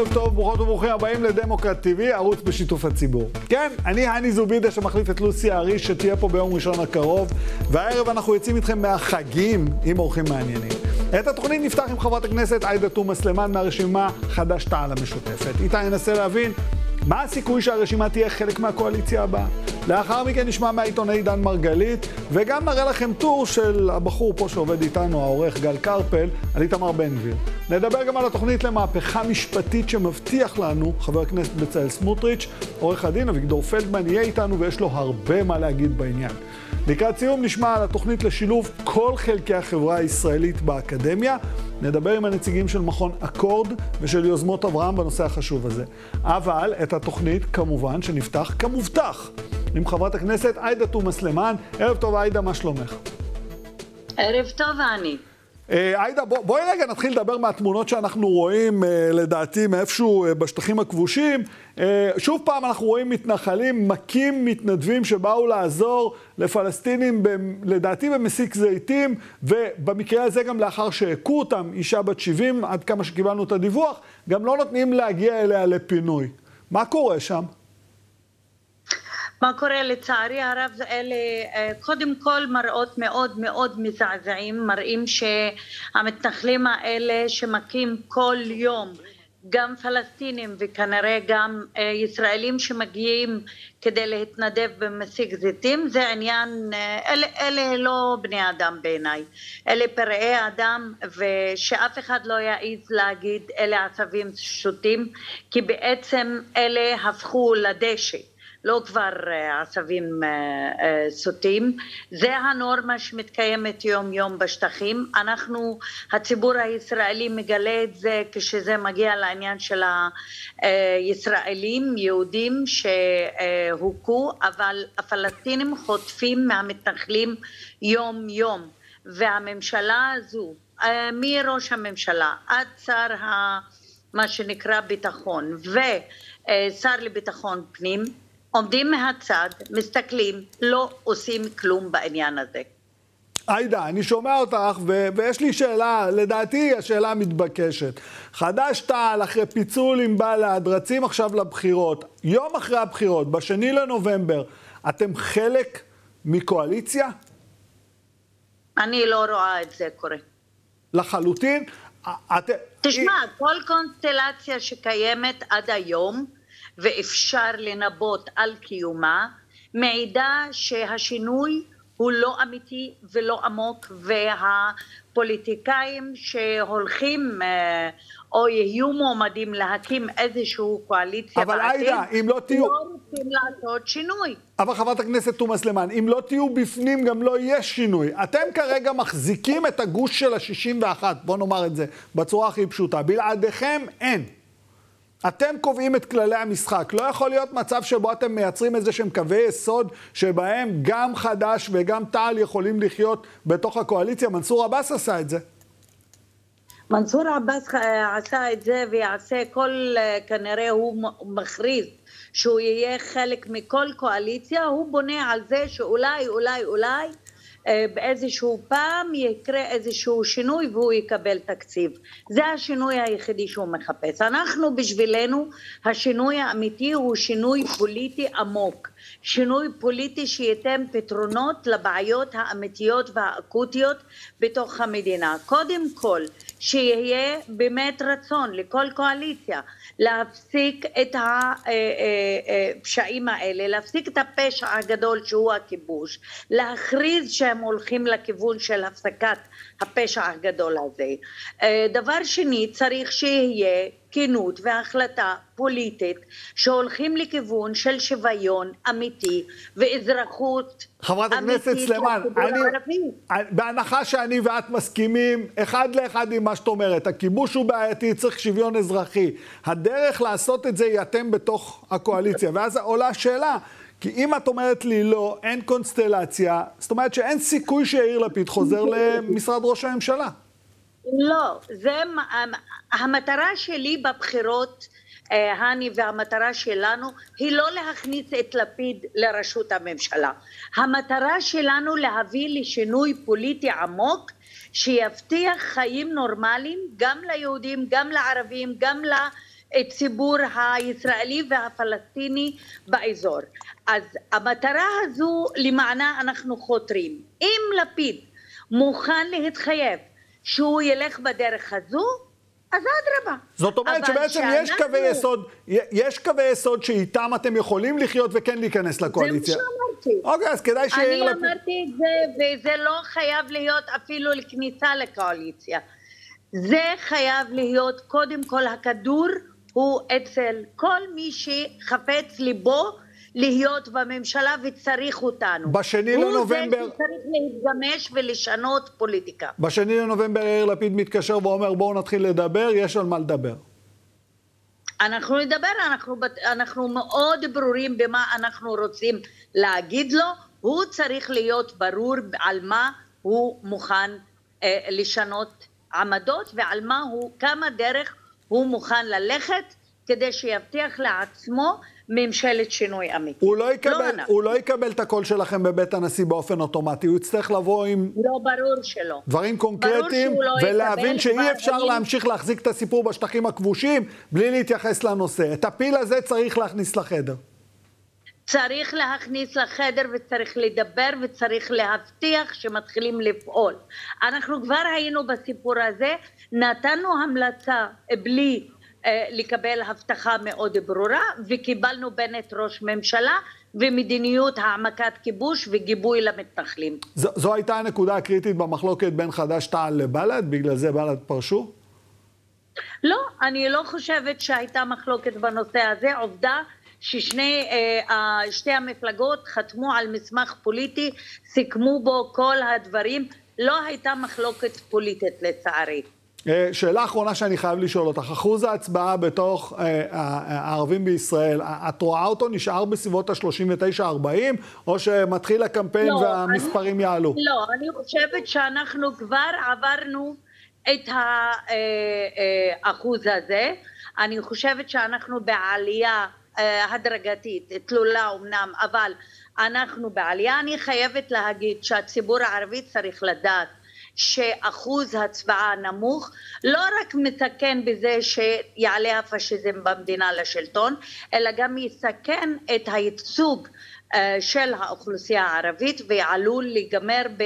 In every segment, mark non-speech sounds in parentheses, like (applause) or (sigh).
ערב טוב, ברוכות וברוכים הבאים לדמוקרט TV, ערוץ בשיתוף הציבור. כן, אני הני זובידה שמחליף את לוסי האריש, שתהיה פה ביום ראשון הקרוב, והערב אנחנו יוצאים איתכם מהחגים עם אורחים מעניינים. את התוכנית נפתח עם חברת הכנסת עאידה תומא סלימאן מהרשימה חד"ש-תע"ל המשותפת. איתה ננסה להבין מה הסיכוי שהרשימה תהיה חלק מהקואליציה הבאה? לאחר מכן נשמע מהעיתונאי דן מרגלית, וגם נראה לכם טור של הבחור פה שעובד איתנו, העורך גל קרפל, על איתמר בן גביר. נדבר גם על התוכנית למהפכה משפטית שמבטיח לנו חבר הכנסת בצלאל סמוטריץ', עורך הדין אביגדור פלדמן יהיה איתנו ויש לו הרבה מה להגיד בעניין. לקראת סיום נשמע על התוכנית לשילוב כל חלקי החברה הישראלית באקדמיה. נדבר עם הנציגים של מכון אקורד ושל יוזמות אברהם בנושא החשוב הזה. אבל את התוכנית, כמובן, שנפתח כמובטח עם חברת הכנסת עאידה תומא סלימאן. ערב טוב, עאידה, מה שלומך? ערב טוב, אני. אה, עאידה, בוא, בואי רגע נתחיל לדבר מהתמונות שאנחנו רואים, אה, לדעתי, מאיפשהו אה, בשטחים הכבושים. שוב פעם אנחנו רואים מתנחלים מכים מתנדבים שבאו לעזור לפלסטינים, ב, לדעתי במסיק זיתים, ובמקרה הזה גם לאחר שהכו אותם, אישה בת 70, עד כמה שקיבלנו את הדיווח, גם לא נותנים להגיע אליה לפינוי. מה קורה שם? מה קורה? לצערי הרב אלה אה, קודם כל מראות מאוד מאוד מזעזעים מראים שהמתנחלים האלה שמכים כל יום גם פלסטינים וכנראה גם אה, ישראלים שמגיעים כדי להתנדב במסיק זיתים זה עניין אה, אלה, אלה לא בני אדם בעיניי. אלה פראי אדם ושאף אחד לא יעז להגיד אלה עשבים שוטים כי בעצם אלה הפכו לדשא לא כבר אה, עשבים אה, אה, סוטים. זה הנורמה שמתקיימת יום יום בשטחים. אנחנו, הציבור הישראלי מגלה את זה כשזה מגיע לעניין של הישראלים, יהודים שהוכו, אבל הפלסטינים חוטפים מהמתנחלים יום יום. והממשלה הזו, מראש הממשלה עד שר ה... מה שנקרא ביטחון ושר לביטחון פנים עומדים מהצד, מסתכלים, לא עושים כלום בעניין הזה. עאידה, אני שומע אותך, ו- ויש לי שאלה, לדעתי השאלה מתבקשת. חד"ש-תע"ל, אחרי פיצול עם בל"ד, רצים עכשיו לבחירות. יום אחרי הבחירות, בשני לנובמבר, אתם חלק מקואליציה? אני לא רואה את זה קורה. לחלוטין? את... תשמע, כל קונסטלציה שקיימת עד היום, ואפשר לנבות על קיומה, מעידה שהשינוי הוא לא אמיתי ולא עמוק והפוליטיקאים שהולכים אה, או יהיו מועמדים להקים איזושהי קואליציה אבל עאידה, אם לא תהיו... לא רוצים לעשות שינוי. אבל חברת הכנסת תומא סלימאן, אם לא תהיו בפנים גם לא יהיה שינוי. אתם כרגע מחזיקים את הגוש של ה-61, בוא נאמר את זה בצורה הכי פשוטה. בלעדיכם אין. אתם קובעים את כללי המשחק. לא יכול להיות מצב שבו אתם מייצרים איזה שהם קווי יסוד שבהם גם חד"ש וגם תע"ל יכולים לחיות בתוך הקואליציה. מנסור עבאס עשה את זה. מנסור עבאס עשה את זה ויעשה כל, כנראה הוא מכריז שהוא יהיה חלק מכל קואליציה, הוא בונה על זה שאולי, אולי, אולי אה, באיזשהו פעם יקרה איזשהו שינוי והוא יקבל תקציב. זה השינוי היחידי שהוא מחפש. אנחנו בשבילנו השינוי האמיתי הוא שינוי פוליטי עמוק. שינוי פוליטי שייתן פתרונות לבעיות האמיתיות והאקוטיות בתוך המדינה. קודם כל, שיהיה באמת רצון לכל קואליציה להפסיק את הפשעים האלה, להפסיק את הפשע הגדול שהוא הכיבוש, להכריז שהם הולכים לכיוון של הפסקת הפשע הגדול הזה. דבר שני, צריך שיהיה כנות והחלטה פוליטית שהולכים לכיוון של שוויון אמיתי ואזרחות חברת הכנסת סלימאן, אני, בהנחה שאני ואת מסכימים אחד לאחד עם מה שאת אומרת, הכיבוש הוא בעייתי, צריך שוויון אזרחי. הדרך לעשות את זה היא אתם בתוך הקואליציה, ואז עולה השאלה, כי אם את אומרת לי לא, אין קונסטלציה, זאת אומרת שאין סיכוי שיאיר לפיד חוזר למשרד ראש הממשלה. לא, זה, המטרה שלי בבחירות, אה, הני, והמטרה שלנו היא לא להכניס את לפיד לראשות הממשלה. המטרה שלנו להביא לשינוי פוליטי עמוק שיבטיח חיים נורמליים גם ליהודים, גם לערבים, גם הציבור הישראלי והפלסטיני באזור. אז המטרה הזו למענה אנחנו חותרים. אם לפיד מוכן להתחייב שהוא ילך בדרך הזו, אז אדרבה. זאת אומרת שבעצם שאנחנו... יש קווי יסוד, יש קווי יסוד שאיתם אתם יכולים לחיות וכן להיכנס לקואליציה. זה מה שאמרתי. אוקיי, אז כדאי שיהיה... אני אמרתי את זה, וזה לא חייב להיות אפילו לכניסה לקואליציה. זה חייב להיות, קודם כל הכדור הוא אצל כל מי שחפץ ליבו להיות בממשלה וצריך אותנו. בשני לנובמבר... הוא זה שצריך להתגמש ולשנות פוליטיקה. בשני לנובמבר יאיר לפיד מתקשר ואומר בואו נתחיל לדבר, יש על מה לדבר. אנחנו נדבר, אנחנו, אנחנו מאוד ברורים במה אנחנו רוצים להגיד לו, הוא צריך להיות ברור על מה הוא מוכן אה, לשנות עמדות ועל מה הוא, כמה דרך הוא מוכן ללכת כדי שיבטיח לעצמו ממשלת שינוי אמיתי. הוא לא יקבל, לא הוא לא יקבל את הקול שלכם בבית הנשיא באופן אוטומטי, הוא יצטרך לבוא עם... לא, ברור שלא. דברים קונקרטיים, לא ולהבין שאי אפשר דברים... להמשיך להחזיק את הסיפור בשטחים הכבושים בלי להתייחס לנושא. את הפיל הזה צריך להכניס לחדר. צריך להכניס לחדר וצריך לדבר וצריך להבטיח שמתחילים לפעול. אנחנו כבר היינו בסיפור הזה, נתנו המלצה בלי לקבל הבטחה מאוד ברורה וקיבלנו בנט ראש ממשלה ומדיניות העמקת כיבוש וגיבוי למתנחלים. זו, זו הייתה הנקודה הקריטית במחלוקת בין חד"ש-תע"ל לבל"ד? בגלל זה בל"ד פרשו? לא, אני לא חושבת שהייתה מחלוקת בנושא הזה. עובדה ששתי אה, המפלגות חתמו על מסמך פוליטי, סיכמו בו כל הדברים. לא הייתה מחלוקת פוליטית לצערי. אה, שאלה אחרונה שאני חייב לשאול אותך, אחוז ההצבעה בתוך אה, הערבים בישראל, את רואה אותו נשאר בסביבות ה-39-40, או שמתחיל הקמפיין לא, והמספרים אני, יעלו? לא, אני חושבת שאנחנו כבר עברנו את האחוז אה, הזה. אני חושבת שאנחנו בעלייה הדרגתית, תלולה אמנם, אבל אנחנו בעלייה. אני חייבת להגיד שהציבור הערבי צריך לדעת שאחוז הצבעה נמוך לא רק מסכן בזה שיעלה הפשיזם במדינה לשלטון, אלא גם יסכן את הייצוג אה, של האוכלוסייה הערבית ועלול להיגמר ב,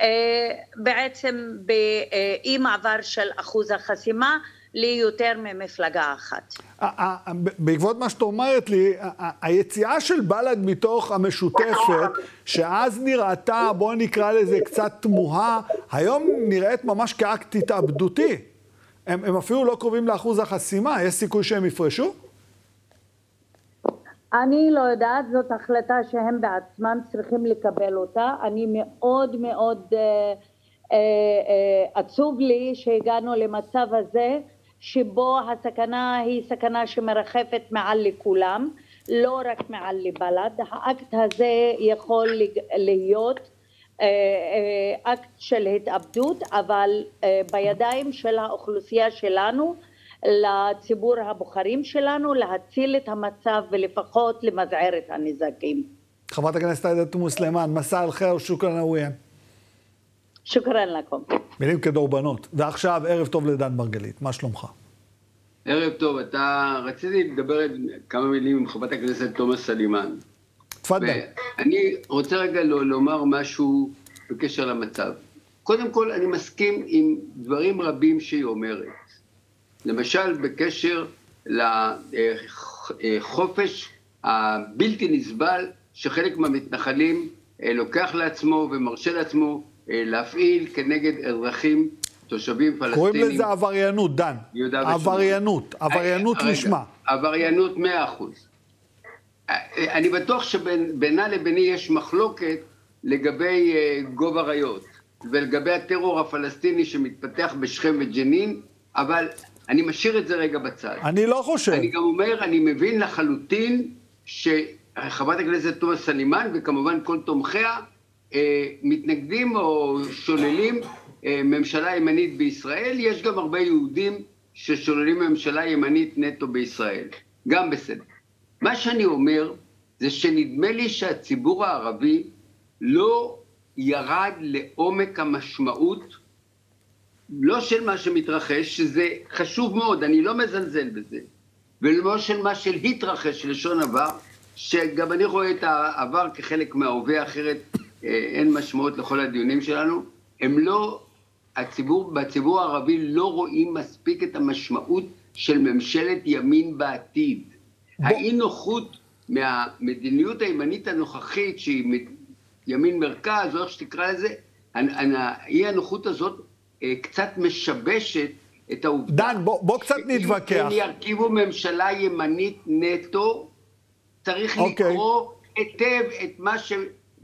אה, בעצם באי מעבר של אחוז החסימה ליותר ממפלגה אחת. בעקבות מה שאת אומרת לי, היציאה של בל"ד מתוך המשותפת, שאז נראתה, בואי נקרא לזה קצת תמוהה, היום נראית ממש כאקט התאבדותי. הם, הם אפילו לא קרובים לאחוז החסימה, יש סיכוי שהם יפרשו? אני לא יודעת, זאת החלטה שהם בעצמם צריכים לקבל אותה. אני מאוד מאוד אה, אה, אה, עצוב לי שהגענו למצב הזה. שבו הסכנה היא סכנה שמרחפת מעל לכולם, לא רק מעל לבל"ד. האקט הזה יכול להיות אה, אה, אקט של התאבדות, אבל אה, בידיים של האוכלוסייה שלנו, לציבור הבוחרים שלנו, להציל את המצב ולפחות למזער את הנזקים. חברת הכנסת עאידה תומא סלימאן, مساء الخير, شكرا אוויה. شكرا לכם. מילים כדורבנות. ועכשיו, ערב טוב לדן מרגלית, מה שלומך? ערב טוב, אתה... רציתי לדבר כמה מילים עם חברת הכנסת תומא סלימאן. تفضل. אני רוצה רגע לומר משהו בקשר למצב. קודם כל, אני מסכים עם דברים רבים שהיא אומרת. למשל, בקשר לחופש הבלתי נסבל שחלק מהמתנחלים אה, לוקח לעצמו ומרשה לעצמו להפעיל כנגד אזרחים, תושבים פלסטינים. קוראים לזה עבריינות, דן. עבריינות, עבריינות אה, לשמה. עבריינות מאה אחוז. אני בטוח שבינה לביני יש מחלוקת לגבי גובה אריות ולגבי הטרור הפלסטיני שמתפתח בשכם וג'נין, אבל אני משאיר את זה רגע בצד. אני לא חושב. אני גם אומר, אני מבין לחלוטין שחברת הכנסת תומא סלימאן וכמובן כל תומכיה אה, מתנגדים או שוללים אה, ממשלה ימנית בישראל, יש גם הרבה יהודים ששוללים ממשלה ימנית נטו בישראל, גם בסדר. מה שאני אומר זה שנדמה לי שהציבור הערבי לא ירד לעומק המשמעות, לא של מה שמתרחש, שזה חשוב מאוד, אני לא מזלזל בזה, ולא של מה של התרחש, לשון עבר, שגם אני רואה את העבר כחלק מההווה, אחרת אה, אין משמעות לכל הדיונים שלנו. הם לא, הציבור, בציבור הערבי לא רואים מספיק את המשמעות של ממשלת ימין בעתיד. האי נוחות מהמדיניות הימנית הנוכחית, שהיא ימין מרכז, או איך שתקרא לזה, האי הנוחות הזאת אה, קצת משבשת את העובדה... דן, בוא, בוא קצת נתווכח. אם ירכיבו ממשלה ימנית נטו, צריך okay. אוקיי. לקרוא היטב את מה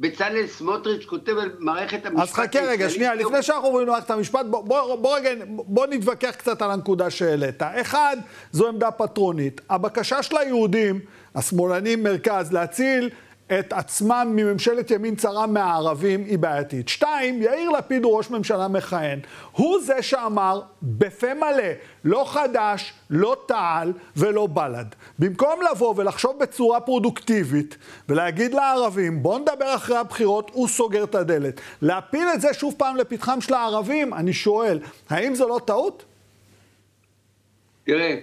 שבצלאל סמוטריץ' כותב על מערכת המשפט אז חכה רגע, שנייה, לפני שאנחנו עוברים למערכת המשפט, בוא, בוא, בוא רגע, בוא נתווכח קצת על הנקודה שהעלית. אחד, זו עמדה פטרונית. הבקשה של היהודים, השמאלנים מרכז, להציל את עצמם מממשלת ימין צרה מהערבים היא בעייתית. שתיים, יאיר לפיד הוא ראש ממשלה מכהן. הוא זה שאמר בפה מלא, לא חד"ש, לא תע"ל ולא בל"ד. במקום לבוא ולחשוב בצורה פרודוקטיבית ולהגיד לערבים, בואו נדבר אחרי הבחירות, הוא סוגר את הדלת. להפיל את זה שוב פעם לפתחם של הערבים, אני שואל, האם זו לא טעות? תראה,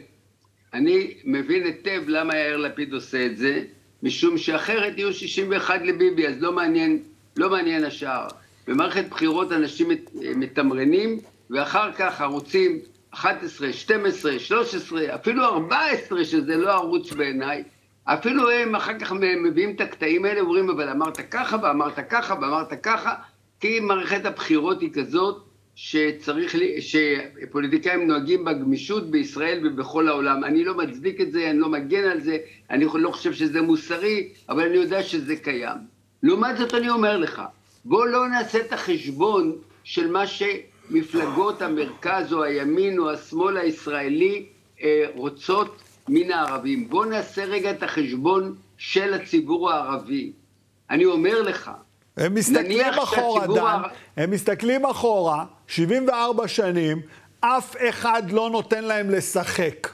אני מבין היטב למה יאיר לפיד עושה את זה. משום שאחרת יהיו 61 לביבי, אז לא מעניין, לא מעניין השאר. במערכת בחירות אנשים מתמרנים, ואחר כך ערוצים 11, 12, 13, אפילו 14, שזה לא ערוץ בעיניי, אפילו הם אחר כך מביאים את הקטעים האלה, אומרים, אבל אמרת ככה, ואמרת ככה, ואמרת ככה, כי מערכת הבחירות היא כזאת, שצריך, שפוליטיקאים נוהגים בגמישות בישראל ובכל העולם. אני לא מצדיק את זה, אני לא מגן על זה, אני לא חושב שזה מוסרי, אבל אני יודע שזה קיים. לעומת זאת אני אומר לך, בוא לא נעשה את החשבון של מה שמפלגות המרכז או הימין או השמאל הישראלי אה, רוצות מן הערבים. בוא נעשה רגע את החשבון של הציבור הערבי. אני אומר לך, הם מסתכלים אחורה, דן. הם מסתכלים אחורה, 74 שנים, אף אחד לא נותן להם לשחק.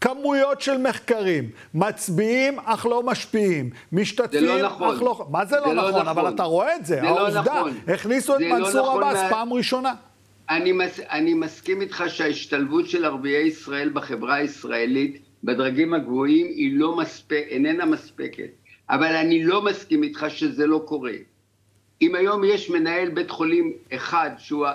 כמויות של מחקרים, מצביעים אך לא משפיעים, משתתפים לא נכון. אך לא... מה זה, לא, לא נכון? נכון? אבל אתה רואה את זה, זה העובדה, לא נכון. הכניסו את לא מנסור לא נכון עבאס מה... פעם ראשונה. אני, מס... אני מסכים איתך שההשתלבות של ערביי ישראל בחברה הישראלית בדרגים הגבוהים היא לא מספק, איננה מספקת, אבל אני לא מסכים איתך שזה לא קורה. אם היום יש מנהל בית חולים אחד שהוא אה,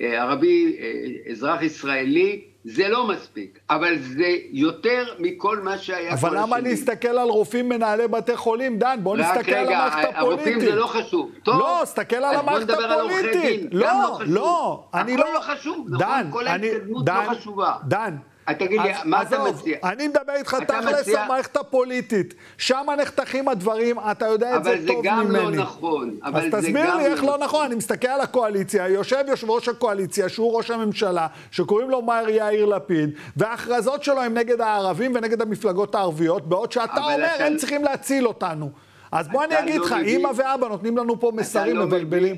אה, ערבי, אה, אזרח ישראלי, זה לא מספיק, אבל זה יותר מכל מה שהיה אבל למה להסתכל על רופאים מנהלי בתי חולים, דן? בוא נסתכל על המערכת הפוליטית. הרופאים זה לא חשוב. טוב, לא, סתכל על המערכת הפוליטית. לא, לא, לא, אני לא... הכל לא חשוב, נכון? כל ההתקדמות לא חשובה. דן, תגיד לי, מה אתה מציע? אני מדבר איתך תכלס המערכת הפוליטית. שם נחתכים הדברים, אתה יודע את זה טוב ממני. אבל זה גם לא נכון. אז תסביר לי איך לא נכון. נכון. אני מסתכל על הקואליציה, יושב יושב ראש הקואליציה, שהוא ראש הממשלה, שקוראים לו מאיר יאיר לפיד, וההכרזות שלו הן נגד הערבים ונגד המפלגות הערביות, בעוד שאתה אומר, הם צריכים להציל אותנו. אז בוא אני אגיד לא לך, אימא ואבא נותנים לנו פה מסרים לא מבלבלים.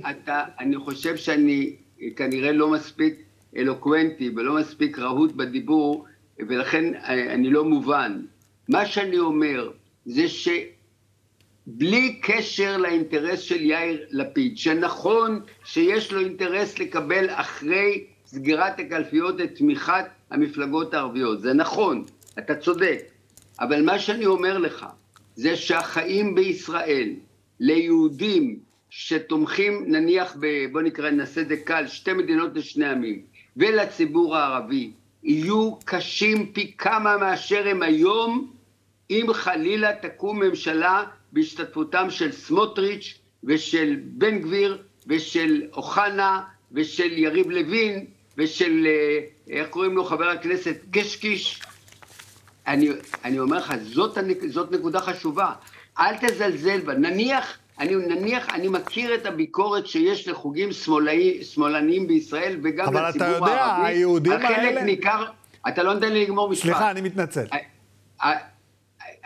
אני חושב שאני כנראה לא מספיק אלוקוונטי ולא מספיק רהוט בדיבור, ולכן אני לא מובן. מה שאני אומר זה שבלי קשר לאינטרס של יאיר לפיד, שנכון שיש לו אינטרס לקבל אחרי סגירת הקלפיות את תמיכת המפלגות הערביות, זה נכון, אתה צודק, אבל מה שאני אומר לך זה שהחיים בישראל ליהודים שתומכים נניח ב... בוא נקרא, נעשה את זה קל, שתי מדינות לשני עמים, ולציבור הערבי יהיו קשים פי כמה מאשר הם היום, אם חלילה תקום ממשלה בהשתתפותם של סמוטריץ' ושל בן גביר ושל אוחנה ושל יריב לוין ושל, אה, איך קוראים לו, חבר הכנסת קשקיש. אני, אני אומר לך, זאת, זאת נקודה חשובה. אל תזלזל בה. נניח אני נניח, אני מכיר את הביקורת שיש לחוגים שמאלני, שמאלניים בישראל וגם לציבור הערבי. אבל אתה יודע, הערבי, היהודים האלה... חלק ניכר, אתה לא נותן לי לגמור משפט. סליחה, אני מתנצל.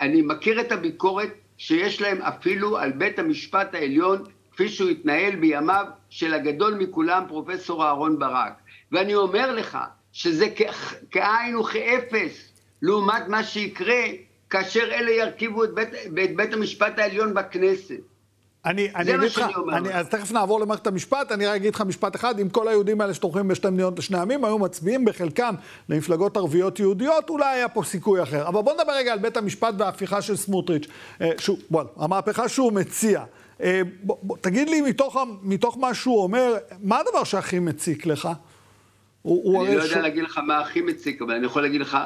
אני מכיר את הביקורת שיש להם אפילו על בית המשפט העליון, כפי שהוא התנהל בימיו של הגדול מכולם, פרופסור אהרן ברק. ואני אומר לך שזה כאין וכאפס לעומת מה שיקרה כאשר אלה ירכיבו את בית, את בית המשפט העליון בכנסת. אני, אני אגיד לך, אני, אז תכף נעבור למערכת המשפט, אני רק אגיד לך משפט אחד, אם כל היהודים האלה שתומכים בשתי מדינות לשני עמים היו מצביעים בחלקם למפלגות ערביות יהודיות, אולי היה פה סיכוי אחר. אבל בוא נדבר רגע על בית המשפט וההפיכה של סמוטריץ', אה, שהוא, וואל, המהפכה שהוא מציע. אה, בוא, בוא, תגיד לי מתוך, מתוך מה שהוא אומר, מה הדבר שהכי מציק לך? הוא, אני לא יודע ש... להגיד לך מה הכי מציק, אבל אני יכול להגיד לך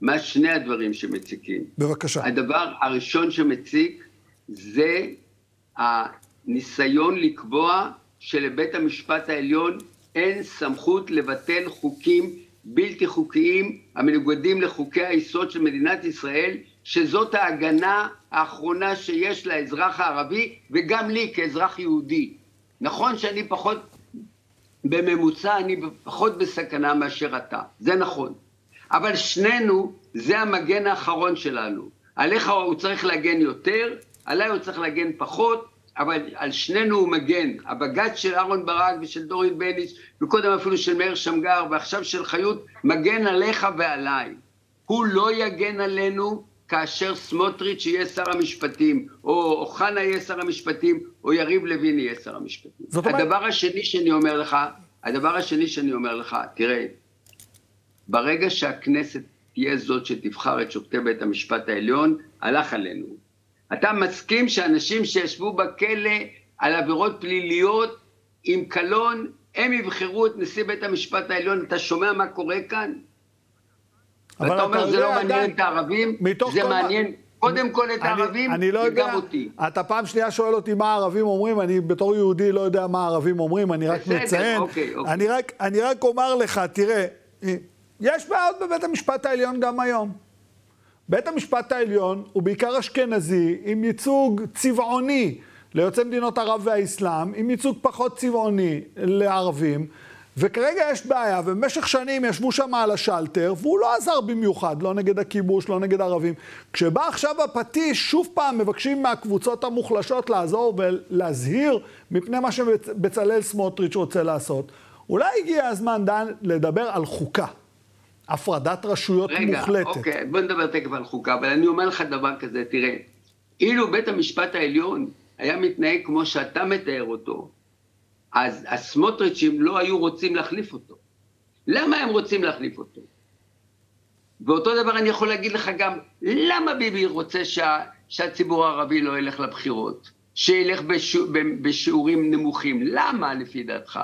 מה שני הדברים שמציקים. בבקשה. הדבר הראשון שמציק זה הניסיון לקבוע שלבית המשפט העליון אין סמכות לבטל חוקים בלתי חוקיים המנוגדים לחוקי היסוד של מדינת ישראל, שזאת ההגנה האחרונה שיש לאזרח הערבי וגם לי כאזרח יהודי. נכון שאני פחות, בממוצע אני פחות בסכנה מאשר אתה, זה נכון. אבל שנינו, זה המגן האחרון שלנו. עליך הוא צריך להגן יותר, עליי הוא צריך להגן פחות, אבל על שנינו הוא מגן. הבג"ץ של אהרן ברק ושל דורין בניש, וקודם אפילו של מאיר שמגר, ועכשיו של חיות, מגן עליך ועליי. הוא לא יגן עלינו כאשר סמוטריץ' יהיה שר המשפטים, או אוחנה יהיה שר המשפטים, או יריב לוין יהיה שר המשפטים. זאת אומרת... הדבר השני שאני אומר לך, הדבר השני שאני אומר לך, תראה, ברגע שהכנסת תהיה זאת שתבחר את שופטי בית המשפט העליון, הלך עלינו. אתה מסכים שאנשים שישבו בכלא על עבירות פליליות עם קלון, הם יבחרו את נשיא בית המשפט העליון, אתה שומע מה קורה כאן? ואתה אומר, זה לא מעניין את הערבים, זה מעניין... קודם כל את הערבים, אני לא יודע, אותי. אתה פעם שנייה שואל אותי מה הערבים אומרים, אני בתור יהודי לא יודע מה הערבים אומרים, אני רק בסדר, מציין. אוקיי, אוקיי. אני, רק, אני רק אומר לך, תראה, יש בעיות בבית המשפט העליון גם היום. בית המשפט העליון הוא בעיקר אשכנזי, עם ייצוג צבעוני ליוצאי מדינות ערב והאסלאם, עם ייצוג פחות צבעוני לערבים, וכרגע יש בעיה, ובמשך שנים ישבו שם על השלטר, והוא לא עזר במיוחד, לא נגד הכיבוש, לא נגד ערבים. כשבא עכשיו הפטיש, שוב פעם מבקשים מהקבוצות המוחלשות לעזור ולהזהיר מפני מה שבצלאל סמוטריץ' רוצה לעשות. אולי הגיע הזמן, דן, לדבר על חוקה. הפרדת רשויות רגע, מוחלטת. רגע, אוקיי, בוא נדבר תכף על חוקה, אבל אני אומר לך דבר כזה, תראה, אילו בית המשפט העליון היה מתנהג כמו שאתה מתאר אותו, אז הסמוטריצ'ים לא היו רוצים להחליף אותו. למה הם רוצים להחליף אותו? ואותו דבר אני יכול להגיד לך גם, למה ביבי רוצה שה, שהציבור הערבי לא ילך לבחירות? שילך בשיע, בשיעורים נמוכים. למה לפי דעתך?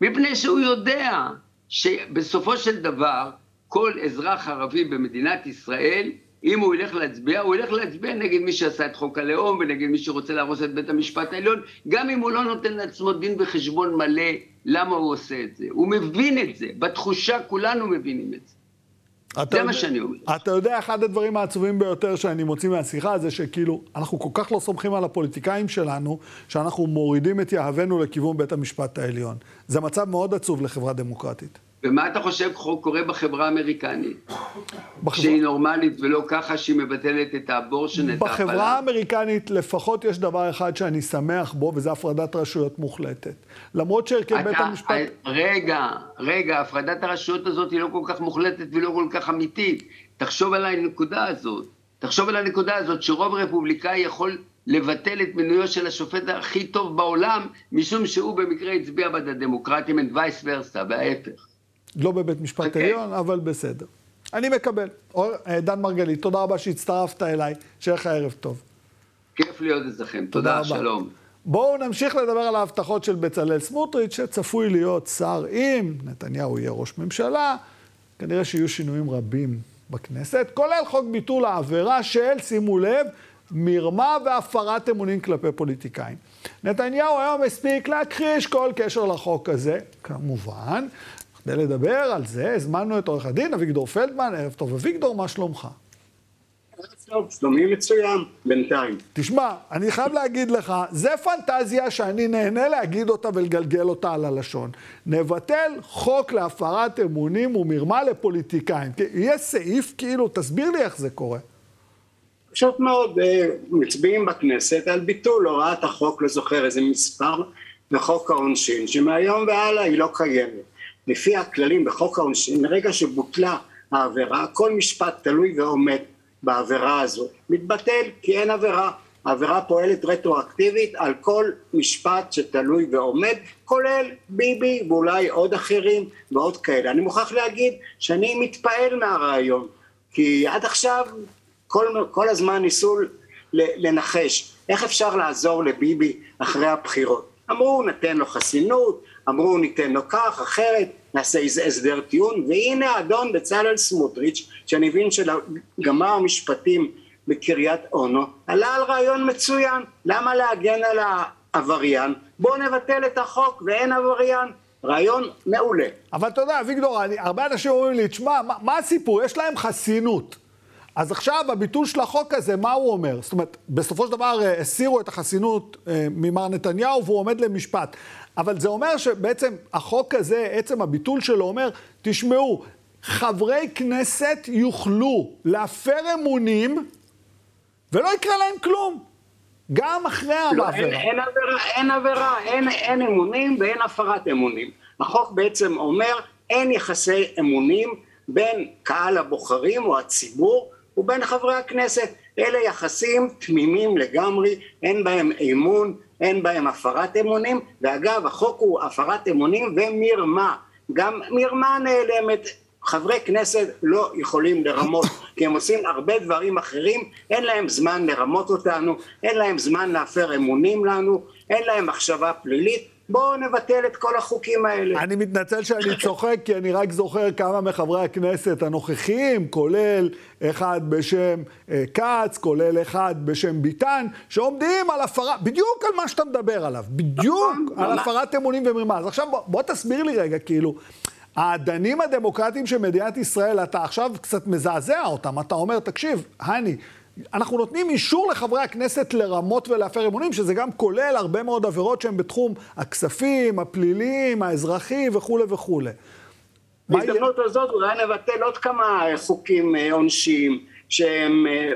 מפני שהוא יודע שבסופו של דבר כל אזרח ערבי במדינת ישראל, אם הוא ילך להצביע, הוא ילך להצביע נגד מי שעשה את חוק הלאום ונגד מי שרוצה להרוס את בית המשפט העליון, גם אם הוא לא נותן לעצמו דין וחשבון מלא למה הוא עושה את זה. הוא מבין את זה, בתחושה כולנו מבינים את זה. זה יודע, מה שאני אומר. אתה יודע, אחד הדברים העצובים ביותר שאני מוציא מהשיחה זה שכאילו, אנחנו כל כך לא סומכים על הפוליטיקאים שלנו, שאנחנו מורידים את יהבנו לכיוון בית המשפט העליון. זה מצב מאוד עצוב לחברה דמוקרטית. ומה אתה חושב קורה בחברה האמריקנית? בחברה... שהיא נורמלית ולא ככה שהיא מבטלת את האבורשן, את ההפעלה? בחברה האמריקנית לפחות יש דבר אחד שאני שמח בו, וזה הפרדת רשויות מוחלטת. למרות שהרכב בית המשפט... רגע, רגע, הפרדת הרשויות הזאת היא לא כל כך מוחלטת ולא כל כך אמיתית. תחשוב על הנקודה הזאת. תחשוב על הנקודה הזאת שרוב רפובליקאי יכול לבטל את מינויו של השופט הכי טוב בעולם, משום שהוא במקרה הצביע בעד הדמוקרטים, and vice versa, וההפך. לא בבית משפט okay. אוקיי. עליון, אבל בסדר. אני מקבל. אה, דן מרגלית, תודה רבה שהצטרפת אליי, שיהיה לך ערב טוב. כיף להיות אצלכם, תודה, תודה שלום. בואו נמשיך לדבר על ההבטחות של בצלאל סמוטריץ', שצפוי להיות שר אם נתניהו יהיה ראש ממשלה. כנראה שיהיו שינויים רבים בכנסת, כולל חוק ביטול העבירה של, שימו לב, מרמה והפרת אמונים כלפי פוליטיקאים. נתניהו היום הספיק להכחיש כל קשר לחוק הזה, כמובן, כדי לדבר על זה, הזמנו את עורך הדין אביגדור פלדמן, ערב טוב אביגדור, מה שלומך? טוב, שלומי מצוין, בינתיים. תשמע, אני חייב להגיד לך, זה פנטזיה שאני נהנה להגיד אותה ולגלגל אותה על הלשון. נבטל חוק להפרת אמונים ומרמה לפוליטיקאים. יהיה סעיף כאילו, תסביר לי איך זה קורה. פשוט מאוד, אה, מצביעים בכנסת על ביטול הוראת החוק, לא זוכר איזה מספר, לחוק העונשין, שמהיום והלאה היא לא קיימת. לפי הכללים בחוק העונשין, מרגע שבוטלה העבירה, כל משפט תלוי ועומד בעבירה הזו. מתבטל כי אין עבירה. העבירה פועלת רטרואקטיבית על כל משפט שתלוי ועומד, כולל ביבי ואולי עוד אחרים ועוד כאלה. אני מוכרח להגיד שאני מתפעל מהרעיון, כי עד עכשיו כל, כל הזמן ניסו לנחש איך אפשר לעזור לביבי אחרי הבחירות. אמרו ניתן לו חסינות, אמרו ניתן לו כך, אחרת, נעשה איזה הסדר טיעון, והנה האדון בצלאל סמוטריץ', שאני מבין שגמר משפטים בקריית אונו, עלה על רעיון מצוין, למה להגן על העבריין? בואו נבטל את החוק ואין עבריין. רעיון מעולה. אבל אתה יודע, אביגדור, הרבה אנשים אומרים לי, תשמע, מה, מה הסיפור? יש להם חסינות. אז עכשיו הביטול של החוק הזה, מה הוא אומר? זאת אומרת, בסופו של דבר אה, הסירו את החסינות אה, ממר נתניהו והוא עומד למשפט. אבל זה אומר שבעצם החוק הזה, עצם הביטול שלו אומר, תשמעו, חברי כנסת יוכלו להפר אמונים ולא יקרה להם כלום. גם אחרי לא, העבירה. אין, אין עבירה, אין עבירה, אין, אין אמונים ואין הפרת אמונים. החוק בעצם אומר, אין יחסי אמונים בין קהל הבוחרים או הציבור ובין חברי הכנסת. אלה יחסים תמימים לגמרי, אין בהם אמון, אין בהם הפרת אמונים, ואגב החוק הוא הפרת אמונים ומרמה, גם מרמה נעלמת, חברי כנסת לא יכולים לרמות כי הם עושים הרבה דברים אחרים, אין להם זמן לרמות אותנו, אין להם זמן להפר אמונים לנו, אין להם מחשבה פלילית, בואו נבטל את כל החוקים האלה. אני מתנצל שאני צוחק, כי אני רק זוכר כמה מחברי הכנסת הנוכחיים, כולל אחד בשם אה, כץ, כולל אחד בשם ביטן, שעומדים על הפרה, בדיוק על מה שאתה מדבר עליו, בדיוק נכון, על הפרת אמונים ומרמה. אז עכשיו בוא, בוא תסביר לי רגע, כאילו, האדנים הדמוקרטיים של מדינת ישראל, אתה עכשיו קצת מזעזע אותם, אתה אומר, תקשיב, הני, אנחנו נותנים אישור לחברי הכנסת לרמות ולהפר אמונים, שזה גם כולל הרבה מאוד עבירות שהן בתחום הכספים, הפליליים, האזרחי וכולי וכולי. בהזדמנות הזאת אולי נבטל עוד כמה חוקים אה, עונשיים שהם אה,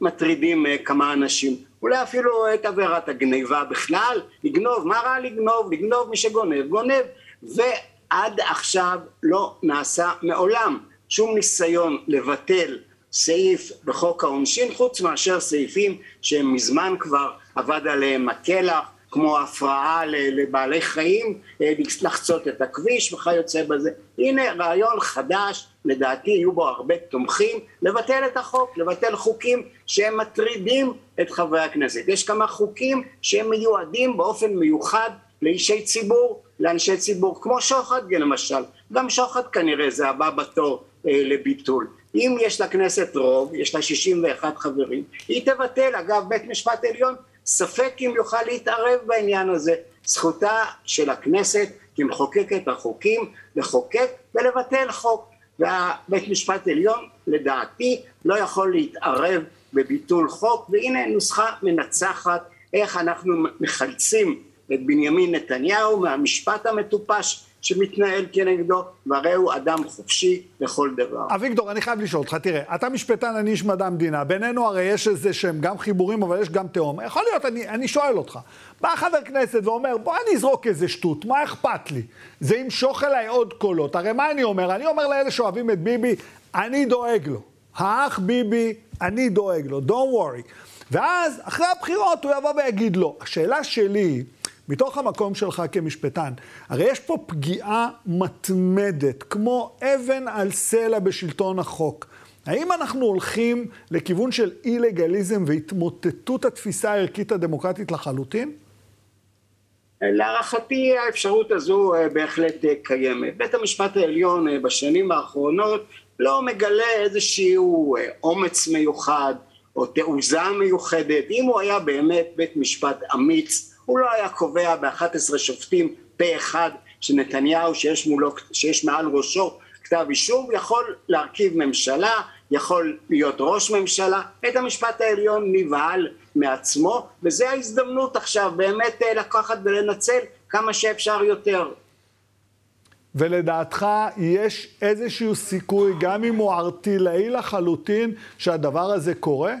מטרידים אה, כמה אנשים. אולי אפילו את עבירת הגניבה בכלל, לגנוב, מה רע לגנוב? לגנוב מי שגונב, גונב. ועד עכשיו לא נעשה מעולם שום ניסיון לבטל סעיף בחוק העונשין חוץ מאשר סעיפים שהם מזמן כבר אבד עליהם הקלח כמו הפרעה לבעלי חיים אה, לחצות את הכביש וכיוצא בזה. הנה רעיון חדש לדעתי יהיו בו הרבה תומכים לבטל את החוק לבטל חוקים שהם מטרידים את חברי הכנסת. יש כמה חוקים שהם מיועדים באופן מיוחד לאישי ציבור לאנשי ציבור כמו שוחד למשל. גם שוחד כנראה זה הבא בתור לביטול. אם יש לכנסת רוב, יש לה 61 חברים, היא תבטל, אגב בית משפט עליון ספק אם יוכל להתערב בעניין הזה, זכותה של הכנסת כמחוקקת החוקים לחוקק ולבטל חוק. והבית משפט עליון לדעתי לא יכול להתערב בביטול חוק. והנה נוסחה מנצחת איך אנחנו מחלצים את בנימין נתניהו מהמשפט המטופש שמתנהל כנגדו, והרי הוא אדם חופשי לכל דבר. אביגדור, אני חייב לשאול אותך, תראה, אתה משפטן, אני איש מדע המדינה, בינינו הרי יש איזה שהם גם חיבורים, אבל יש גם תהום. יכול להיות, אני, אני שואל אותך, בא חבר כנסת ואומר, בוא אני אזרוק איזה שטות, מה אכפת לי? זה ימשוך אליי עוד קולות. הרי מה אני אומר? אני אומר לאלה שאוהבים את ביבי, אני דואג לו. האח ביבי, אני דואג לו, don't worry. ואז, אחרי הבחירות, הוא יבוא ויגיד לו. השאלה שלי היא, מתוך המקום שלך כמשפטן, הרי יש פה פגיעה מתמדת, כמו אבן על סלע בשלטון החוק. האם אנחנו הולכים לכיוון של אי-לגליזם והתמוטטות התפיסה הערכית הדמוקרטית לחלוטין? להערכתי האפשרות הזו אה, בהחלט אה, קיימת. בית המשפט העליון אה, בשנים האחרונות לא מגלה איזשהו אומץ מיוחד או תעוזה מיוחדת. אם הוא היה באמת בית משפט אמיץ הוא לא היה קובע ב-11 שופטים פה אחד שנתניהו שיש, מולו, שיש מעל ראשו כתב אישום יכול להרכיב ממשלה, יכול להיות ראש ממשלה, בית המשפט העליון נבהל מעצמו וזה ההזדמנות עכשיו באמת אה, לקחת ולנצל כמה שאפשר יותר. ולדעתך יש איזשהו סיכוי, גם אם הוא ארטילאי לחלוטין, שהדבר הזה קורה?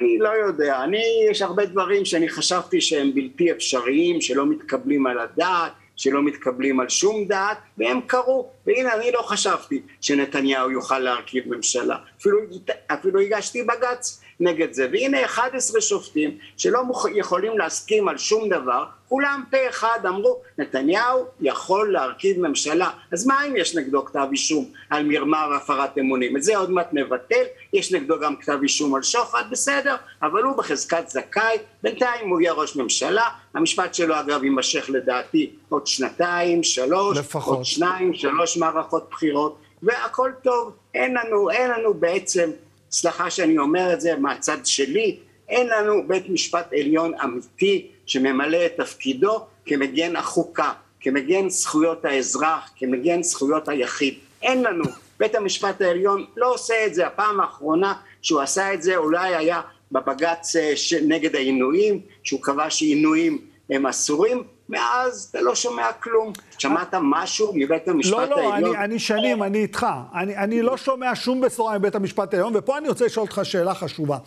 אני לא יודע, אני, יש הרבה דברים שאני חשבתי שהם בלתי אפשריים, שלא מתקבלים על הדעת, שלא מתקבלים על שום דעת, והם קרו. והנה, אני לא חשבתי שנתניהו יוכל להרכיב ממשלה. אפילו, אפילו הגשתי בג"ץ נגד זה. והנה 11 שופטים שלא יכולים להסכים על שום דבר כולם פה אחד אמרו נתניהו יכול להרכיב ממשלה. אז מה אם יש נגדו כתב אישום על מרמה והפרת אמונים? את זה עוד מעט נבטל יש נגדו גם כתב אישום על שוחד בסדר אבל הוא בחזקת זכאי. בינתיים הוא יהיה ראש ממשלה. המשפט שלו אגב יימשך לדעתי עוד שנתיים שלוש לפחות. עוד שניים שלוש מערכות בחירות והכל טוב. אין לנו אין לנו בעצם סליחה שאני אומר את זה מהצד שלי אין לנו בית משפט עליון אמיתי שממלא את תפקידו כמגן החוקה, כמגן זכויות האזרח, כמגן זכויות היחיד. אין לנו. בית המשפט העליון לא עושה את זה. הפעם האחרונה שהוא עשה את זה אולי היה בבג"ץ אה, נגד העינויים, שהוא קבע שעינויים הם אסורים, מאז אתה לא שומע כלום. שמעת משהו מבית המשפט לא, לא, העליון? לא, לא, אני, אני שנים, אני איתך. אני, אני לא שומע שום בשורה מבית המשפט העליון, ופה אני רוצה לשאול אותך שאלה חשובה.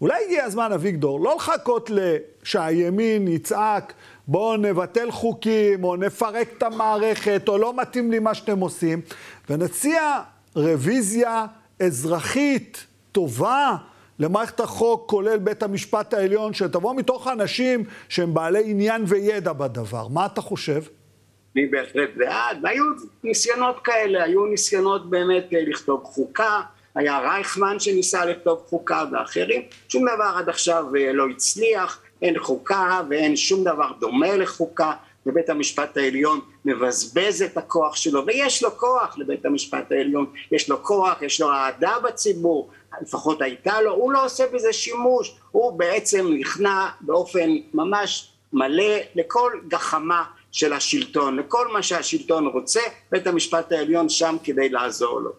אולי הגיע הזמן, אביגדור, לא לחכות שהימין יצעק, בואו נבטל חוקים, או נפרק את המערכת, או לא מתאים לי מה שאתם עושים, ונציע רוויזיה אזרחית טובה. למערכת החוק, כולל בית המשפט העליון, שתבוא מתוך אנשים שהם בעלי עניין וידע בדבר. מה אתה חושב? אני בהחלט בעד, והיו ניסיונות כאלה, היו ניסיונות באמת אה, לכתוב חוקה, היה רייכמן שניסה לכתוב חוקה ואחרים, שום דבר עד עכשיו אה, לא הצליח, אין חוקה ואין שום דבר דומה לחוקה, ובית המשפט העליון מבזבז את הכוח שלו, ויש לו כוח לבית המשפט העליון, יש לו כוח, יש לו אהדה בציבור, לפחות הייתה לו, הוא לא עושה בזה שימוש, הוא בעצם נכנע באופן ממש מלא לכל גחמה של השלטון, לכל מה שהשלטון רוצה, בית המשפט העליון שם כדי לעזור לו.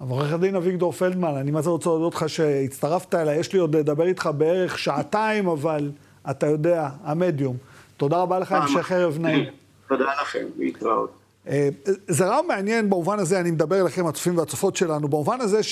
אבל עורך הדין אביגדור פלדמן, אני מה זה רוצה להודות לך שהצטרפת אליי, יש לי עוד לדבר איתך בערך שעתיים, אבל אתה יודע, המדיום. תודה רבה לך, המשך ערב נעים. תודה לכם, להתראות. אה, זה רעיון מעניין במובן הזה, אני מדבר אליכם, הצופים והצופות שלנו, במובן הזה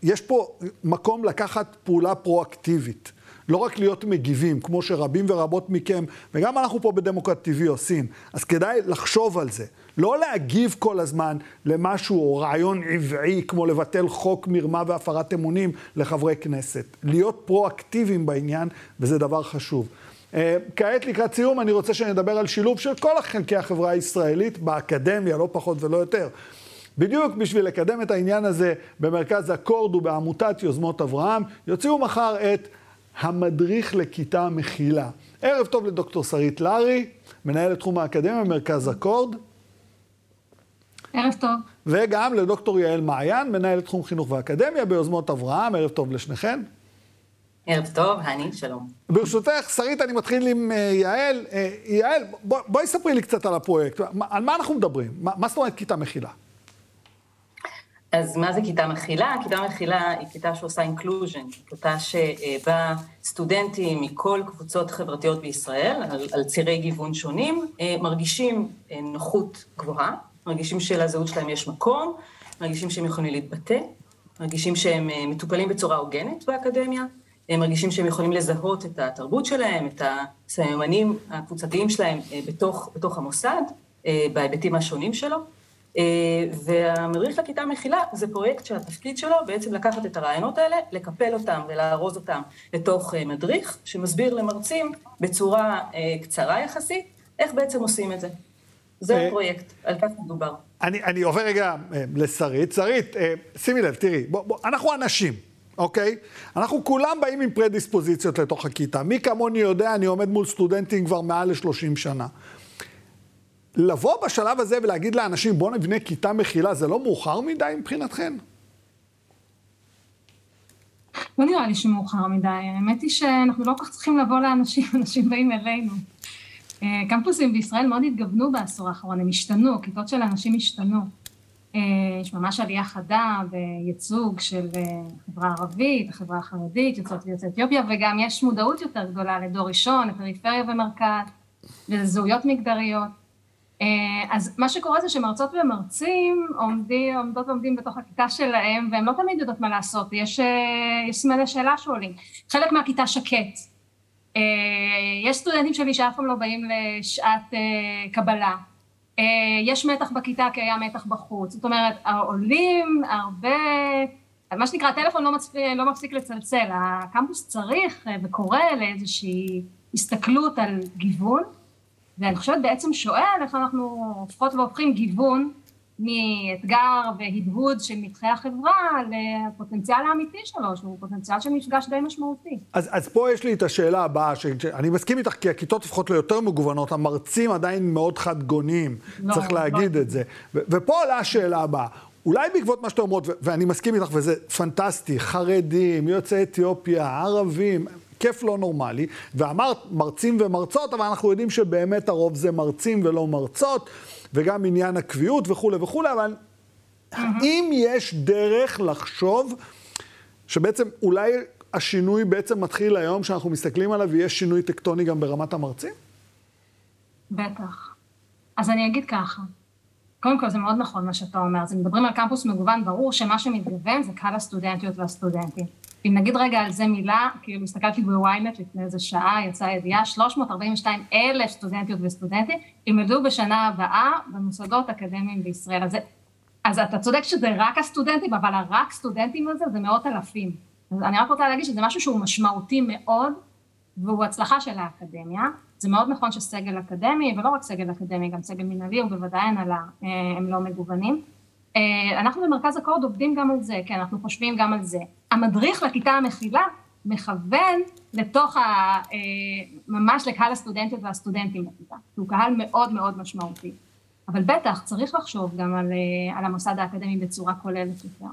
שיש פה מקום לקחת פעולה פרואקטיבית. לא רק להיות מגיבים, כמו שרבים ורבות מכם, וגם אנחנו פה בדמוקרט TV עושים. אז כדאי לחשוב על זה. לא להגיב כל הזמן למשהו או רעיון עבעי, כמו לבטל חוק מרמה והפרת אמונים לחברי כנסת. להיות פרואקטיביים בעניין, וזה דבר חשוב. Uh, כעת לקראת סיום אני רוצה שנדבר על שילוב של כל חלקי החברה הישראלית באקדמיה, לא פחות ולא יותר. בדיוק בשביל לקדם את העניין הזה במרכז אקורד ובעמותת יוזמות אברהם, יוציאו מחר את המדריך לכיתה מכילה. ערב טוב לדוקטור שרית לארי, מנהלת תחום האקדמיה במרכז אקורד. ערב טוב. וגם לדוקטור יעל מעיין, מנהלת תחום חינוך ואקדמיה ביוזמות אברהם. ערב טוב לשניכן. ערב טוב, הני, שלום. ברשותך, שרית, אני מתחיל עם uh, יעל. Uh, יעל, בוא, בואי ספרי לי קצת על הפרויקט. על מה אנחנו מדברים? מה, מה זאת אומרת כיתה מכילה? אז מה זה כיתה מכילה? כיתה מכילה היא כיתה שעושה אינקלוז'ן, כיתה שבה סטודנטים מכל קבוצות חברתיות בישראל, על, על צירי גיוון שונים, אה, מרגישים אה, נוחות גבוהה, מרגישים שלזהות שלהם יש מקום, מרגישים שהם יכולים להתבטא, מרגישים שהם אה, מטופלים בצורה הוגנת באקדמיה, הם מרגישים שהם יכולים לזהות את התרבות שלהם, את הסממנים הקבוצתיים שלהם בתוך, בתוך המוסד, בהיבטים השונים שלו. אה, והמדריך לכיתה מכילה זה פרויקט שהתפקיד שלו בעצם לקחת את הרעיונות האלה, לקפל אותם ולארוז אותם לתוך אה, מדריך, שמסביר למרצים בצורה אה, קצרה יחסית, איך בעצם עושים את זה. זה הפרויקט, על כך מדובר. אני, אני עובר רגע לשרית. שרית, שימי לב, תראי, בוא, בוא, אנחנו אנשים. אוקיי? אנחנו כולם באים עם פרדיספוזיציות לתוך הכיתה. מי כמוני יודע, אני עומד מול סטודנטים כבר מעל ל-30 שנה. לבוא בשלב הזה ולהגיד לאנשים, בואו נבנה כיתה מכילה, זה לא מאוחר מדי מבחינתכן? לא נראה לי שמאוחר מדי. האמת היא שאנחנו לא כל כך צריכים לבוא לאנשים, (laughs) אנשים באים אלינו. אה, קמפוסים בישראל מאוד התגוונו בעשור האחרון, הם השתנו, כיתות של אנשים השתנו. אה, יש ממש עלייה חדה בייצוג של אה, החברה הערבית, החברה החרדית, יוצאות ויוצאי אתיופיה, וגם יש מודעות יותר גדולה לדור ראשון, לפריפריה ומרכז, לזהויות מגדריות. אה, אז מה שקורה זה שמרצות ומרצים עומדים, עומדות ועומדים בתוך הכיתה שלהם והם לא תמיד יודעות מה לעשות, יש, אה, יש סימני שאלה שעולים. חלק מהכיתה שקט. אה, יש סטודנטים שלי שאף פעם לא באים לשעת קבלה. יש מתח בכיתה כי היה מתח בחוץ. זאת אומרת, עולים הרבה מה שנקרא, הטלפון לא, מצפ... לא מפסיק לצלצל, הקמפוס צריך וקורא לאיזושהי הסתכלות על גיוון, ואני חושבת בעצם שואל איך אנחנו הופכות והופכים גיוון מאתגר והדהוד של מתחי החברה לפוטנציאל האמיתי שלו, שהוא פוטנציאל של מפגש די משמעותי. אז, אז פה יש לי את השאלה הבאה, שאני מסכים איתך, כי הכיתות הופכות ליותר מגוונות, המרצים עדיין מאוד חד גוניים, לא, צריך להגיד לא. את זה. ו- ופה עולה השאלה הבאה. אולי בעקבות מה שאתה אומרות, ואני מסכים איתך, וזה פנטסטי, חרדים, יוצאי אתיופיה, ערבים, כיף לא נורמלי, ואמרת מרצים ומרצות, אבל אנחנו יודעים שבאמת הרוב זה מרצים ולא מרצות. וגם עניין הקביעות וכולי וכולי, אבל האם יש דרך לחשוב שבעצם אולי השינוי בעצם מתחיל היום, שאנחנו מסתכלים עליו, ויש שינוי טקטוני גם ברמת המרצים? בטח. אז אני אגיד ככה, קודם כל זה מאוד נכון מה שאתה אומר, אז מדברים על קמפוס מגוון, ברור שמה שמתגוון זה קהל הסטודנטיות והסטודנטים. אם נגיד רגע על זה מילה, כאילו הסתכלתי בוויינט לפני איזה שעה, יצאה ידיעה, 342 אלף סטודנטיות וסטודנטים ילמדו בשנה הבאה במוסדות אקדמיים בישראל. אז, אז אתה צודק שזה רק הסטודנטים, אבל הרק סטודנטים הזה זה מאות אלפים. אז אני רק רוצה להגיד שזה משהו שהוא משמעותי מאוד, והוא הצלחה של האקדמיה. זה מאוד נכון שסגל אקדמי, ולא רק סגל אקדמי, גם סגל מנהלי, ובוודאי הנהלה, אה, הם לא מגוונים. אה, אנחנו במרכז הקורד עובדים גם על זה, כן, אנחנו חושבים גם על זה. המדריך לכיתה המכילה מכוון לתוך ה... אה, ממש לקהל הסטודנטיות והסטודנטים בכיתה, הוא קהל מאוד מאוד משמעותי. אבל בטח, צריך לחשוב גם על, אה, על המוסד האקדמי בצורה כוללת יותר.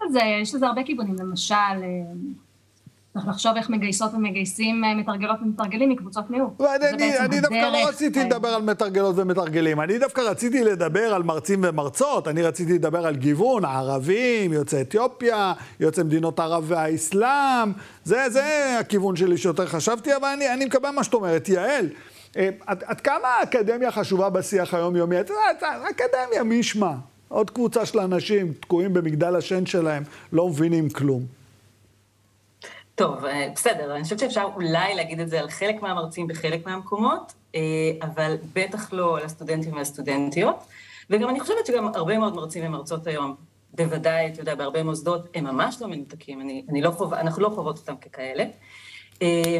אז יש לזה הרבה כיוונים, למשל, צריך לחשוב איך מגייסות ומגייסים אה, מתרגלות ומתרגלים מקבוצות מיעוט. אני, אני דווקא לא רציתי אה, לדבר על מתרגלות ומתרגלים, אני דווקא רציתי לדבר על מרצים ומרצות, אני רציתי לדבר על גיוון, ערבים, יוצאי אתיופיה, יוצאי מדינות ערב והאסלאם, זה, זה הכיוון שלי שיותר חשבתי, אבל אני, אני מקבל מה שאת אומרת. יעל, אה, עד, עד כמה האקדמיה חשובה בשיח היומיומי? את יודעת, האקדמיה, מי ישמע? עוד קבוצה של אנשים תקועים במגדל השן שלהם, לא מבינים כלום. טוב, אה, בסדר, אני חושבת שאפשר אולי להגיד את זה על חלק מהמרצים בחלק מהמקומות, אה, אבל בטח לא על הסטודנטים והסטודנטיות. וגם אני חושבת שגם הרבה מאוד מרצים ומרצות היום, בוודאי, אתה יודע, בהרבה מוסדות, הם ממש לא מנותקים, אני, אני לא חוב, אנחנו לא חוות אותם ככאלה. אה,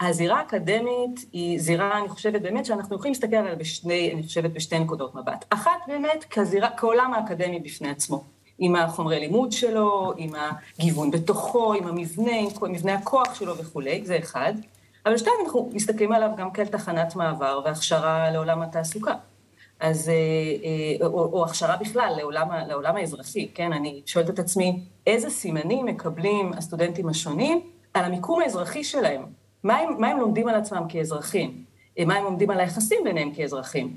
הזירה האקדמית היא זירה, אני חושבת באמת שאנחנו יכולים להסתכל עליה בשני, אני חושבת בשתי נקודות מבט. אחת באמת כזירה, כעולם האקדמי בפני עצמו. עם החומרי לימוד שלו, עם הגיוון בתוכו, עם המבנה, עם מבנה הכוח שלו וכולי, זה אחד. אבל שתיים, אנחנו מסתכלים עליו גם כאל תחנת מעבר והכשרה לעולם התעסוקה. אז, אה, אה, או, או הכשרה בכלל לעולם, לעולם האזרחי, כן? אני שואלת את עצמי, איזה סימנים מקבלים הסטודנטים השונים על המיקום האזרחי שלהם? מה הם, מה הם לומדים על עצמם כאזרחים? מה הם לומדים על היחסים ביניהם כאזרחים?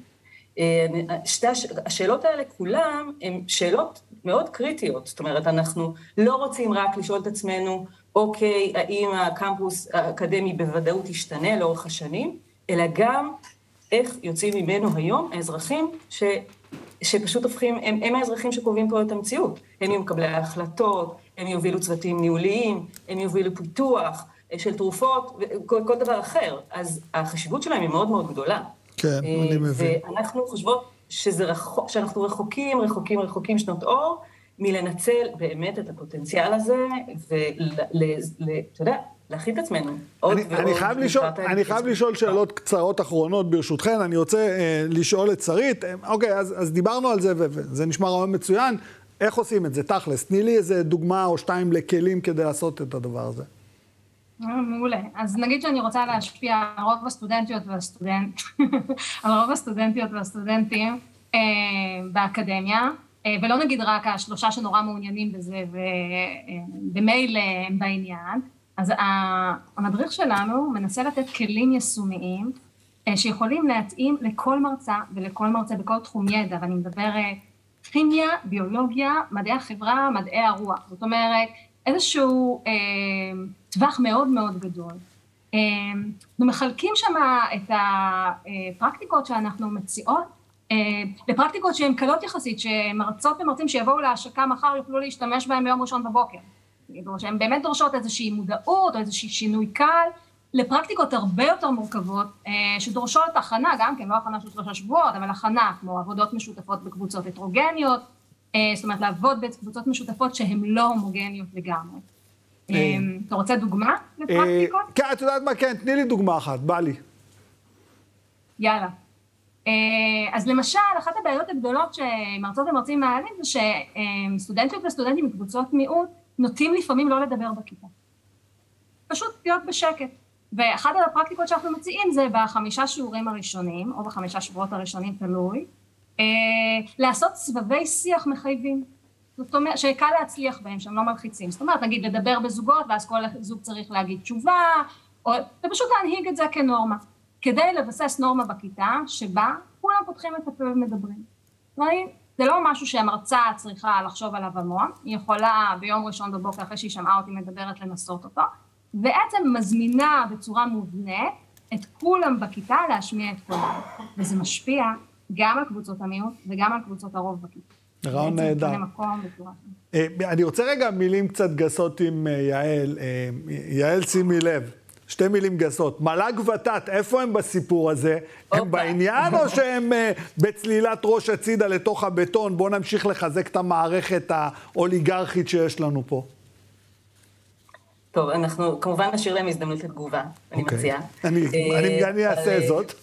אה, שתי הש... השאלות האלה כולם הן שאלות מאוד קריטיות, זאת אומרת, אנחנו לא רוצים רק לשאול את עצמנו, אוקיי, האם הקמפוס האקדמי בוודאות ישתנה לאורך השנים, אלא גם איך יוצאים ממנו היום האזרחים ש... שפשוט הופכים, הם, הם האזרחים שקובעים פה את המציאות. הם יהיו מקבלי ההחלטות, הם יובילו צוותים ניהוליים, הם יובילו פיתוח אה, של תרופות וכל דבר אחר. אז החשיבות שלהם היא מאוד מאוד גדולה. כן, אה, אני מבין. ואנחנו חושבות שזה רחוק, שאנחנו רחוקים, רחוקים, רחוקים שנות אור, מלנצל באמת את הפוטנציאל הזה, ואתה יודע, להכין את עצמנו עוד אני, ועוד. אני חייב, לשאול, אני חייב לשאול שאלות קצרות אחרונות ברשותכן. אני רוצה אה, לשאול את שרית, אה, אוקיי, אז, אז דיברנו על זה, וזה נשמע רעיון מצוין. איך עושים את זה, תכלס? תני לי איזה דוגמה או שתיים לכלים כדי לעשות את הדבר הזה. אה, מעולה. אז נגיד שאני רוצה להשפיע על רוב הסטודנטיות והסטודנט, (laughs) על רוב הסטודנטיות והסטודנטים אה, באקדמיה, אה, ולא נגיד רק השלושה שנורא מעוניינים בזה ובמילא אה, הם בעניין, אז המדריך שלנו מנסה לתת כלים יישומיים אה, שיכולים להתאים לכל מרצה ולכל מרצה בכל תחום ידע, ואני מדברת כימיה, ביולוגיה, מדעי החברה, מדעי הרוח. זאת אומרת, איזשהו אה, טווח מאוד מאוד גדול. אה, אנחנו מחלקים שם את הפרקטיקות שאנחנו מציעות אה, לפרקטיקות שהן קלות יחסית, שמרצות ומרצים שיבואו להשקה מחר יוכלו להשתמש בהן ביום ראשון בבוקר. שהן באמת דורשות איזושהי מודעות או איזושהי שינוי קל, לפרקטיקות הרבה יותר מורכבות אה, שדורשות הכנה, גם כן, לא הכנה של שלושה שבועות, אבל הכנה כמו עבודות משותפות בקבוצות הטרוגניות, זאת אומרת, לעבוד בקבוצות משותפות שהן לא הומוגניות לגמרי. אתה רוצה דוגמה לפרקטיקות? כן, את יודעת מה? כן, תני לי דוגמה אחת, בא לי. יאללה. אז למשל, אחת הבעיות הגדולות שמרצות ומרצים מעלים זה שסטודנטיות וסטודנטים מקבוצות מיעוט נוטים לפעמים לא לדבר בכיתה. פשוט להיות בשקט. ואחת הפרקטיקות שאנחנו מציעים זה בחמישה שיעורים הראשונים, או בחמישה שבועות הראשונים, תלוי, אה, לעשות סבבי שיח מחייבים. זאת אומרת, שקל להצליח בהם, שהם לא מלחיצים. זאת אומרת, נגיד לדבר בזוגות, ואז כל זוג צריך להגיד תשובה, או ופשוט להנהיג את זה כנורמה. כדי לבסס נורמה בכיתה, שבה כולם פותחים את הפה ומדברים. ראי? זה לא משהו שהמרצה צריכה לחשוב עליו המון, היא יכולה ביום ראשון בבוקר אחרי שהיא שמעה אותי מדברת לנסות אותו, בעצם מזמינה בצורה מובנית את כולם בכיתה להשמיע את קולם, וזה משפיע גם על קבוצות המיעוט וגם על קבוצות הרוב בכיתה. רעיון נהדר. אה, אני רוצה רגע מילים קצת גסות עם אה, יעל. אה, יעל, שימי לב. שתי מילים גסות. מל"ג ות"ת, איפה הם בסיפור הזה? הם בעניין או שהם בצלילת ראש הצידה לתוך הבטון? בואו נמשיך לחזק את המערכת האוליגרכית שיש לנו פה. טוב, אנחנו כמובן נשאיר להם הזדמנות לתגובה, אני okay. אוקיי. מציעה. אני, אני, אני אעשה זאת.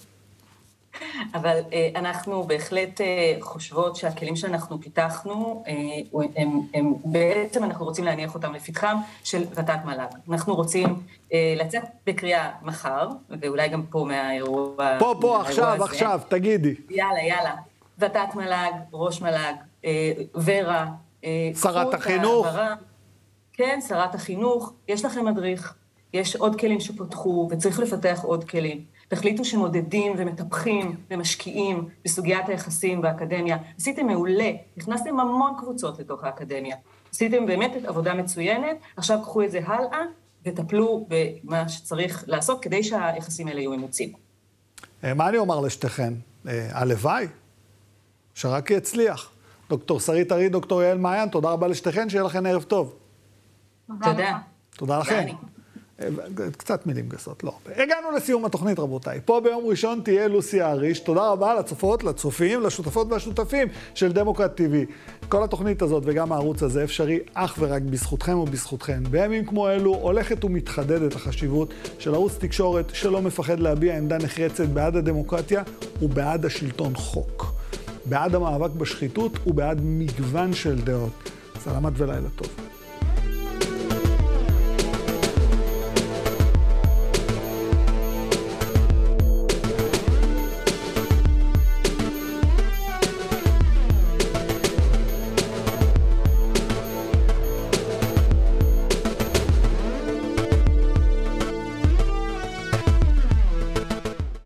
אבל uh, אנחנו בהחלט uh, חושבות שהכלים שאנחנו פיתחנו, uh, הם, הם בעצם אנחנו רוצים להניח אותם לפתחם של ות"ת מל"ג. אנחנו רוצים לצאת בקריאה מחר, ואולי גם פה מהאירוע... פה, פה, עכשיו, הזה. עכשיו, תגידי. יאללה, יאללה. ות"ת מל"ג, ראש מל"ג, ורה. שרת החינוך. העברה, כן, שרת החינוך, יש לכם מדריך, יש עוד כלים שפותחו וצריך לפתח עוד כלים. תחליטו שמודדים ומטפחים ומשקיעים בסוגיית היחסים באקדמיה. עשיתם מעולה, נכנסתם המון קבוצות לתוך האקדמיה. עשיתם באמת את עבודה מצוינת, עכשיו קחו את זה הלאה וטפלו במה שצריך לעשות כדי שהיחסים האלה יהיו אימוצים. אה, מה אני אומר לשתיכן? אה, הלוואי, שרק יצליח. דוקטור שרית ארי, דוקטור יעל מעיין, תודה רבה לשתיכן, שיהיה לכן ערב טוב. תודה. תודה לכם. קצת מילים גסות, לא. הגענו לסיום התוכנית, רבותיי. פה ביום ראשון תהיה לוסי אריש. תודה רבה לצופות, לצופים, לשותפות והשותפים של דמוקרט TV. כל התוכנית הזאת וגם הערוץ הזה אפשרי אך ורק בזכותכם ובזכותכן. בימים כמו אלו הולכת ומתחדדת החשיבות של ערוץ תקשורת שלא מפחד להביע עמדה נחרצת בעד הדמוקרטיה ובעד השלטון חוק. בעד המאבק בשחיתות ובעד מגוון של דעות. סלמת ולילה טוב.